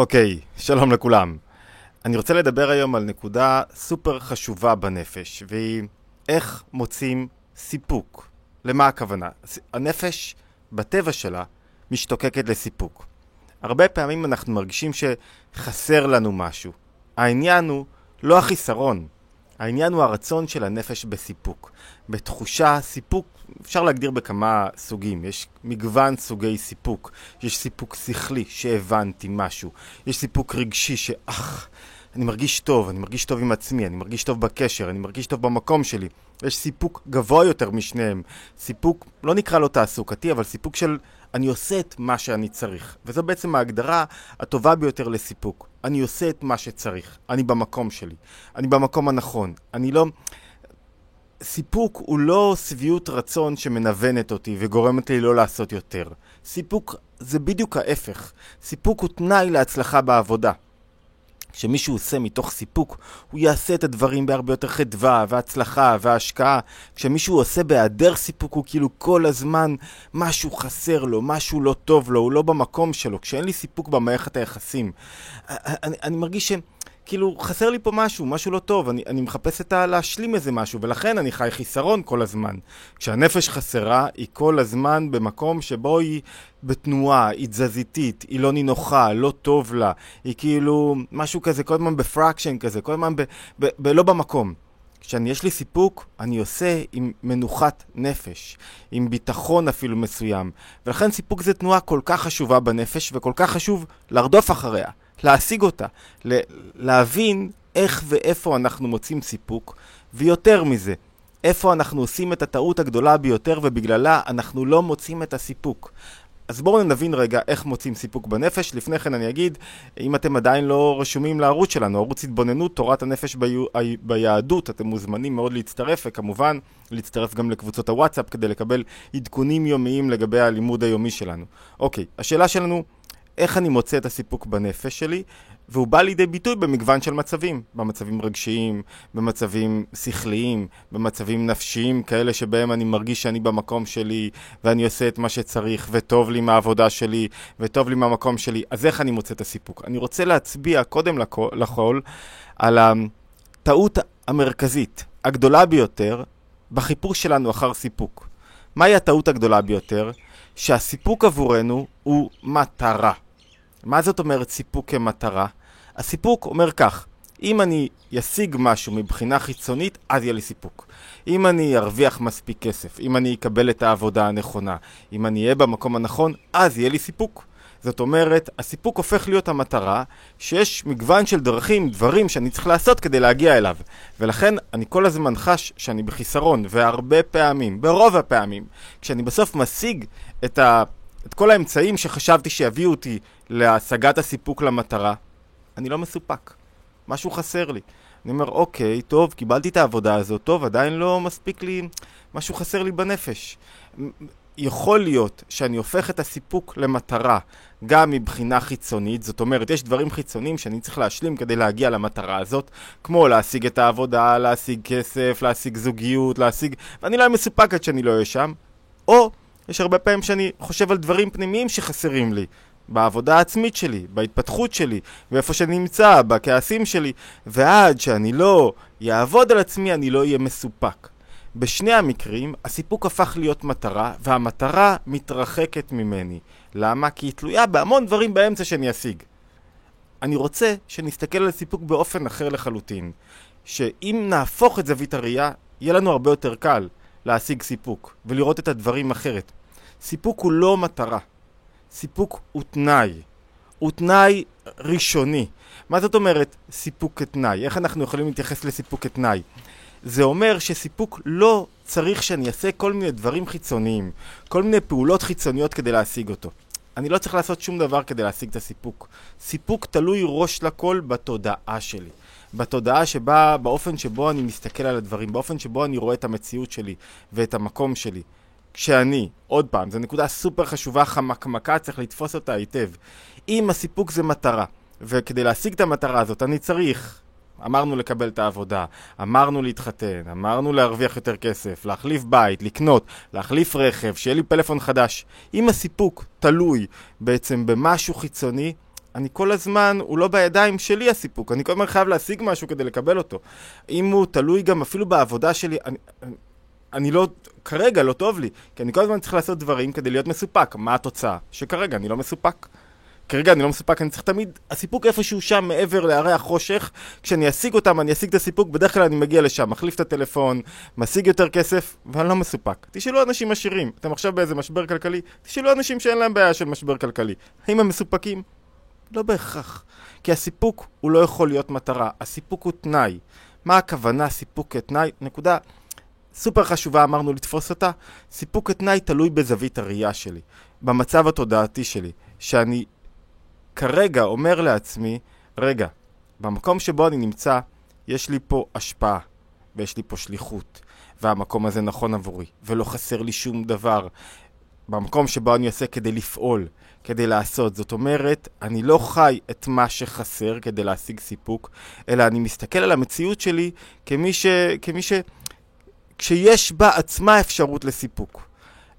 אוקיי, okay, שלום לכולם. אני רוצה לדבר היום על נקודה סופר חשובה בנפש, והיא איך מוצאים סיפוק. למה הכוונה? הנפש, בטבע שלה, משתוקקת לסיפוק. הרבה פעמים אנחנו מרגישים שחסר לנו משהו. העניין הוא לא החיסרון, העניין הוא הרצון של הנפש בסיפוק. בתחושה, סיפוק, אפשר להגדיר בכמה סוגים. יש מגוון סוגי סיפוק. יש סיפוק שכלי, שהבנתי משהו. יש סיפוק רגשי, שאך, אני מרגיש טוב, אני מרגיש טוב עם עצמי, אני מרגיש טוב בקשר, אני מרגיש טוב במקום שלי. יש סיפוק גבוה יותר משניהם. סיפוק, לא נקרא לו תעסוקתי, אבל סיפוק של אני עושה את מה שאני צריך. וזו בעצם ההגדרה הטובה ביותר לסיפוק. אני עושה את מה שצריך. אני במקום שלי. אני במקום הנכון. אני לא... סיפוק הוא לא שביעות רצון שמנוונת אותי וגורמת לי לא לעשות יותר. סיפוק זה בדיוק ההפך. סיפוק הוא תנאי להצלחה בעבודה. כשמישהו עושה מתוך סיפוק, הוא יעשה את הדברים בהרבה יותר חדווה והצלחה והשקעה. כשמישהו עושה בהיעדר סיפוק, הוא כאילו כל הזמן משהו חסר לו, משהו לא טוב לו, הוא לא במקום שלו. כשאין לי סיפוק במערכת היחסים, אני, אני מרגיש ש... כאילו, חסר לי פה משהו, משהו לא טוב, אני, אני מחפש את ה... להשלים איזה משהו, ולכן אני חי חיסרון כל הזמן. כשהנפש חסרה, היא כל הזמן במקום שבו היא בתנועה, היא תזזיתית, היא לא נינוחה, לא טוב לה, היא כאילו משהו כזה, כל הזמן בפרקשן כזה, כל הזמן ב... ב... ב... לא במקום. כשאני יש לי סיפוק, אני עושה עם מנוחת נפש, עם ביטחון אפילו מסוים. ולכן סיפוק זה תנועה כל כך חשובה בנפש, וכל כך חשוב לרדוף אחריה. להשיג אותה, להבין איך ואיפה אנחנו מוצאים סיפוק, ויותר מזה, איפה אנחנו עושים את הטעות הגדולה ביותר ובגללה אנחנו לא מוצאים את הסיפוק. אז בואו נבין רגע איך מוצאים סיפוק בנפש. לפני כן אני אגיד, אם אתם עדיין לא רשומים לערוץ שלנו, ערוץ התבוננות, תורת הנפש בי... ביהדות, אתם מוזמנים מאוד להצטרף, וכמובן להצטרף גם לקבוצות הוואטסאפ כדי לקבל עדכונים יומיים לגבי הלימוד היומי שלנו. אוקיי, השאלה שלנו איך אני מוצא את הסיפוק בנפש שלי, והוא בא לידי ביטוי במגוון של מצבים, במצבים רגשיים, במצבים שכליים, במצבים נפשיים, כאלה שבהם אני מרגיש שאני במקום שלי, ואני עושה את מה שצריך, וטוב לי מהעבודה שלי, וטוב לי מהמקום שלי, אז איך אני מוצא את הסיפוק? אני רוצה להצביע קודם לכל על הטעות המרכזית, הגדולה ביותר, בחיפוש שלנו אחר סיפוק. מהי הטעות הגדולה ביותר? שהסיפוק עבורנו הוא מטרה. מה זאת אומרת סיפוק כמטרה? הסיפוק אומר כך, אם אני אשיג משהו מבחינה חיצונית, אז יהיה לי סיפוק. אם אני ארוויח מספיק כסף, אם אני אקבל את העבודה הנכונה, אם אני אהיה במקום הנכון, אז יהיה לי סיפוק. זאת אומרת, הסיפוק הופך להיות המטרה, שיש מגוון של דרכים, דברים שאני צריך לעשות כדי להגיע אליו. ולכן אני כל הזמן חש שאני בחיסרון, והרבה פעמים, ברוב הפעמים, כשאני בסוף משיג את, ה... את כל האמצעים שחשבתי שיביאו אותי להשגת הסיפוק למטרה, אני לא מסופק. משהו חסר לי. אני אומר, אוקיי, טוב, קיבלתי את העבודה הזאת, טוב, עדיין לא מספיק לי, משהו חסר לי בנפש. יכול להיות שאני הופך את הסיפוק למטרה גם מבחינה חיצונית, זאת אומרת, יש דברים חיצוניים שאני צריך להשלים כדי להגיע למטרה הזאת, כמו להשיג את העבודה, להשיג כסף, להשיג זוגיות, להשיג... ואני לא מסופק עד שאני לא אהיה שם. או, יש הרבה פעמים שאני חושב על דברים פנימיים שחסרים לי. בעבודה העצמית שלי, בהתפתחות שלי, ואיפה שאני נמצא, בכעסים שלי, ועד שאני לא יעבוד על עצמי, אני לא אהיה מסופק. בשני המקרים, הסיפוק הפך להיות מטרה, והמטרה מתרחקת ממני. למה? כי היא תלויה בהמון דברים באמצע שאני אשיג. אני רוצה שנסתכל על סיפוק באופן אחר לחלוטין. שאם נהפוך את זווית הראייה, יהיה לנו הרבה יותר קל להשיג סיפוק, ולראות את הדברים אחרת. סיפוק הוא לא מטרה. סיפוק הוא תנאי. הוא תנאי ראשוני. מה זאת אומרת סיפוק כתנאי? איך אנחנו יכולים להתייחס לסיפוק כתנאי? זה אומר שסיפוק לא צריך שאני אעשה כל מיני דברים חיצוניים, כל מיני פעולות חיצוניות כדי להשיג אותו. אני לא צריך לעשות שום דבר כדי להשיג את הסיפוק. סיפוק תלוי ראש לכל בתודעה שלי. בתודעה שבה, באופן שבו אני מסתכל על הדברים, באופן שבו אני רואה את המציאות שלי ואת המקום שלי. כשאני, עוד פעם, זו נקודה סופר חשובה, חמקמקה, צריך לתפוס אותה היטב. אם הסיפוק זה מטרה, וכדי להשיג את המטרה הזאת אני צריך אמרנו לקבל את העבודה, אמרנו להתחתן, אמרנו להרוויח יותר כסף, להחליף בית, לקנות, להחליף רכב, שיהיה לי פלאפון חדש. אם הסיפוק תלוי בעצם במשהו חיצוני, אני כל הזמן, הוא לא בידיים שלי הסיפוק, אני כל הזמן חייב להשיג משהו כדי לקבל אותו. אם הוא תלוי גם אפילו בעבודה שלי, אני, אני לא, כרגע לא טוב לי, כי אני כל הזמן צריך לעשות דברים כדי להיות מסופק. מה התוצאה? שכרגע אני לא מסופק. כרגע אני לא מסופק, אני צריך תמיד, הסיפוק איפשהו שם מעבר להרי החושך, כשאני אשיג אותם, אני אשיג את הסיפוק, בדרך כלל אני מגיע לשם, מחליף את הטלפון, משיג יותר כסף, ואני לא מסופק. תשאלו אנשים עשירים, אתם עכשיו באיזה משבר כלכלי, תשאלו אנשים שאין להם בעיה של משבר כלכלי. האם הם מסופקים? לא בהכרח. כי הסיפוק הוא לא יכול להיות מטרה, הסיפוק הוא תנאי. מה הכוונה סיפוק כתנאי? נקודה סופר חשובה אמרנו לתפוס אותה. סיפוק כתנאי תלוי בזווית הראייה שלי, במצב התודעתי שלי, שאני כרגע אומר לעצמי, רגע, במקום שבו אני נמצא, יש לי פה השפעה, ויש לי פה שליחות, והמקום הזה נכון עבורי, ולא חסר לי שום דבר. במקום שבו אני עושה כדי לפעול, כדי לעשות. זאת אומרת, אני לא חי את מה שחסר כדי להשיג סיפוק, אלא אני מסתכל על המציאות שלי כמי ש... כמי ש... כשיש בה עצמה אפשרות לסיפוק.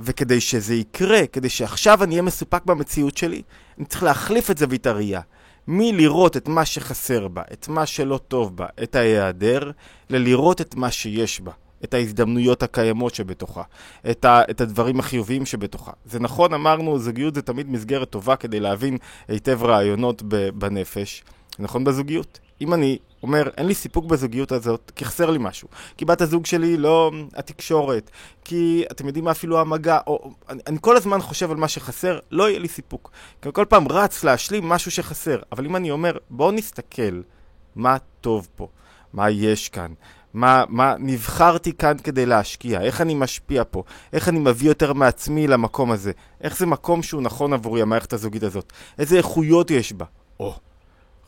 וכדי שזה יקרה, כדי שעכשיו אני אהיה מסופק במציאות שלי, אני צריך להחליף את זווית הראייה. מלראות את מה שחסר בה, את מה שלא טוב בה, את ההיעדר, ללראות את מה שיש בה, את ההזדמנויות הקיימות שבתוכה, את, ה, את הדברים החיוביים שבתוכה. זה נכון, אמרנו, זוגיות זה תמיד מסגרת טובה כדי להבין היטב רעיונות בנפש. נכון בזוגיות. אם אני אומר, אין לי סיפוק בזוגיות הזאת, כי חסר לי משהו. כי בת הזוג שלי לא התקשורת, כי אתם יודעים מה אפילו המגע, או אני, אני כל הזמן חושב על מה שחסר, לא יהיה לי סיפוק. כי אני כל פעם רץ להשלים משהו שחסר. אבל אם אני אומר, בואו נסתכל מה טוב פה, מה יש כאן, מה, מה נבחרתי כאן כדי להשקיע, איך אני משפיע פה, איך אני מביא יותר מעצמי למקום הזה, איך זה מקום שהוא נכון עבורי, המערכת הזוגית הזאת, איזה איכויות יש בה. או,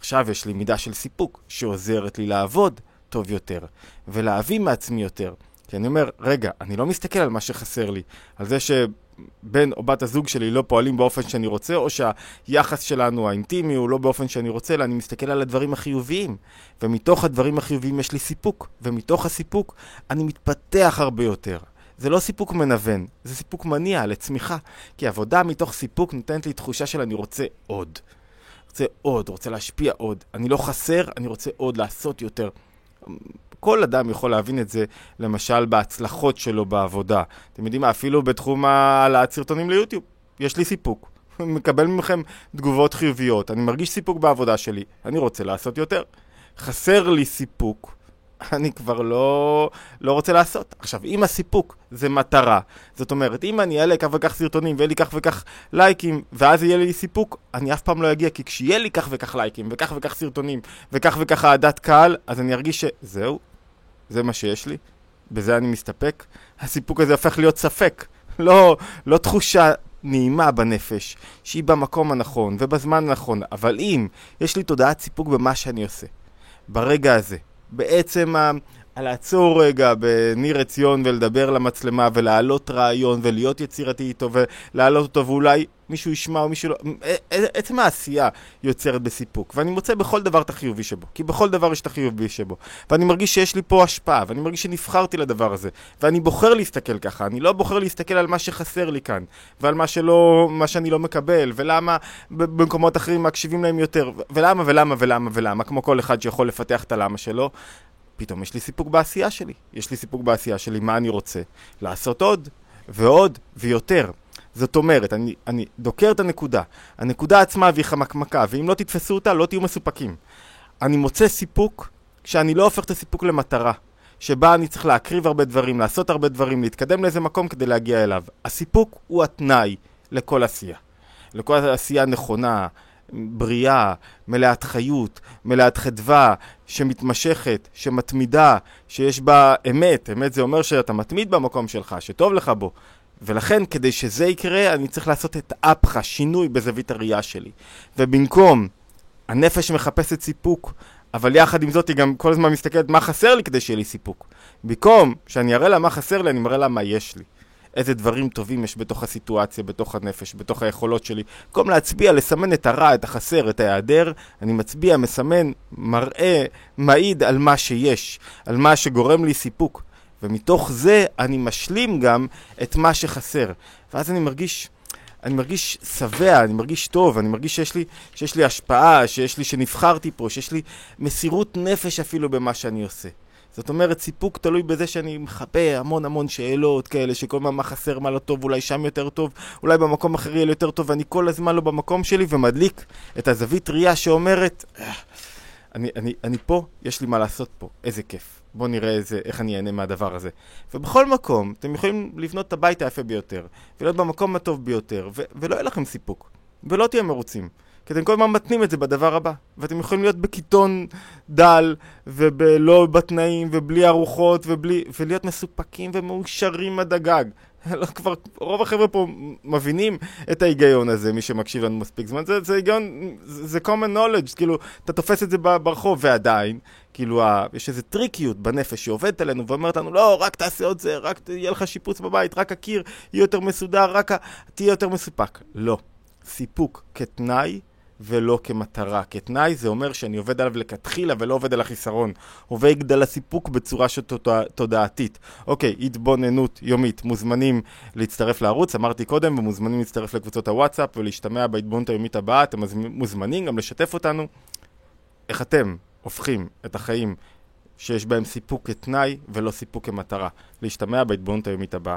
עכשיו יש לי מידה של סיפוק שעוזרת לי לעבוד טוב יותר ולהביא מעצמי יותר. כי אני אומר, רגע, אני לא מסתכל על מה שחסר לי, על זה שבן או בת הזוג שלי לא פועלים באופן שאני רוצה, או שהיחס שלנו האינטימי הוא לא באופן שאני רוצה, אלא אני מסתכל על הדברים החיוביים. ומתוך הדברים החיוביים יש לי סיפוק, ומתוך הסיפוק אני מתפתח הרבה יותר. זה לא סיפוק מנוון, זה סיפוק מניע לצמיחה. כי עבודה מתוך סיפוק נותנת לי תחושה של אני רוצה עוד. רוצה עוד, רוצה להשפיע עוד. אני לא חסר, אני רוצה עוד, לעשות יותר. כל אדם יכול להבין את זה, למשל, בהצלחות שלו בעבודה. אתם יודעים מה, אפילו בתחום העלאת סרטונים ליוטיוב, יש לי סיפוק. מקבל מכם תגובות חיוביות, אני מרגיש סיפוק בעבודה שלי, אני רוצה לעשות יותר. חסר לי סיפוק, אני כבר לא, לא רוצה לעשות. עכשיו, אם הסיפוק זה מטרה, זאת אומרת, אם אני אעלה כך וכך סרטונים ויהיה לי כך וכך לייקים, ואז יהיה לי סיפוק, אני אף פעם לא אגיע, כי כשיהיה לי כך וכך לייקים, וכך וכך סרטונים, וכך וכך אהדת קהל, אז אני ארגיש שזהו, זה מה שיש לי, בזה אני מסתפק. הסיפוק הזה הופך להיות ספק, לא, לא תחושה נעימה בנפש, שהיא במקום הנכון ובזמן הנכון, אבל אם יש לי תודעת סיפוק במה שאני עושה, ברגע הזה, בעצם לעצור רגע בניר עציון ולדבר למצלמה ולהעלות רעיון ולהיות יצירתי איתו ולהעלות אותו ואולי מישהו ישמע או מישהו לא... עצם העשייה יוצרת בסיפוק. ואני מוצא בכל דבר את החיובי שבו כי בכל דבר יש את החיובי שבו. ואני מרגיש שיש לי פה השפעה ואני מרגיש שנבחרתי לדבר הזה. ואני בוחר להסתכל ככה אני לא בוחר להסתכל על מה שחסר לי כאן ועל מה שלא... מה שאני לא מקבל ולמה במקומות אחרים מקשיבים להם יותר ולמה ולמה ולמה ולמה כמו כל אחד שיכול לפתח את הלמה שלו פתאום יש לי סיפוק בעשייה שלי. יש לי סיפוק בעשייה שלי, מה אני רוצה? לעשות עוד, ועוד, ויותר. זאת אומרת, אני, אני דוקר את הנקודה. הנקודה עצמה היא חמקמקה, ואם לא תתפסו אותה, לא תהיו מסופקים. אני מוצא סיפוק כשאני לא הופך את הסיפוק למטרה. שבה אני צריך להקריב הרבה דברים, לעשות הרבה דברים, להתקדם לאיזה מקום כדי להגיע אליו. הסיפוק הוא התנאי לכל עשייה. לכל עשייה נכונה, בריאה, מלאת חיות, מלאת חדווה, שמתמשכת, שמתמידה, שיש בה אמת. אמת זה אומר שאתה מתמיד במקום שלך, שטוב לך בו. ולכן, כדי שזה יקרה, אני צריך לעשות את אפחה, שינוי בזווית הראייה שלי. ובמקום, הנפש מחפשת סיפוק, אבל יחד עם זאת היא גם כל הזמן מסתכלת מה חסר לי כדי שיהיה לי סיפוק. במקום שאני אראה לה מה חסר לי, אני מראה לה מה יש לי. איזה דברים טובים יש בתוך הסיטואציה, בתוך הנפש, בתוך היכולות שלי. במקום להצביע, לסמן את הרע, את החסר, את ההיעדר, אני מצביע, מסמן, מראה, מעיד על מה שיש, על מה שגורם לי סיפוק. ומתוך זה אני משלים גם את מה שחסר. ואז אני מרגיש, אני מרגיש שבע, אני מרגיש טוב, אני מרגיש שיש לי, שיש לי השפעה, שיש לי, שנבחרתי פה, שיש לי מסירות נפש אפילו במה שאני עושה. זאת אומרת, סיפוק תלוי בזה שאני מכבה המון המון שאלות כאלה, שכל הזמן מה חסר, מה לא טוב, אולי שם יותר טוב, אולי במקום אחר יהיה יותר טוב, ואני כל הזמן לא במקום שלי, ומדליק את הזווית ראייה שאומרת, אה, אני, אני, אני פה, יש לי מה לעשות פה, איזה כיף. בואו נראה איזה, איך אני אהנה מהדבר הזה. ובכל מקום, אתם יכולים לבנות את הבית היפה ביותר, ולהיות במקום הטוב ביותר, ו- ולא יהיה לכם סיפוק, ולא תהיה מרוצים. כי אתם כל הזמן מתנים את זה בדבר הבא. ואתם יכולים להיות בקיטון דל, ולא בתנאים, ובלי ארוחות, ובלי... ולהיות מסופקים ומאושרים עד הגג. כבר רוב החבר'ה פה מבינים את ההיגיון הזה, מי שמקשיב לנו מספיק זמן. זה, זה היגיון, זה, זה common knowledge, כאילו, אתה תופס את זה ברחוב, ועדיין, כאילו, ה, יש איזו טריקיות בנפש שעובדת עלינו ואומרת לנו, לא, רק תעשה עוד זה, רק יהיה לך שיפוץ בבית, רק הקיר יהיה יותר מסודר, רק ה... תהיה יותר מסופק. לא. סיפוק כתנאי ולא כמטרה. כתנאי זה אומר שאני עובד עליו לכתחילה ולא עובד על החיסרון. עובד על הסיפוק בצורה תודעתית. אוקיי, התבוננות יומית. מוזמנים להצטרף לערוץ, אמרתי קודם, ומוזמנים להצטרף לקבוצות הוואטסאפ ולהשתמע בהתבוננות היומית הבאה. אתם מוזמנים גם לשתף אותנו איך אתם הופכים את החיים שיש בהם סיפוק כתנאי ולא סיפוק כמטרה. להשתמע בהתבוננות היומית הבאה.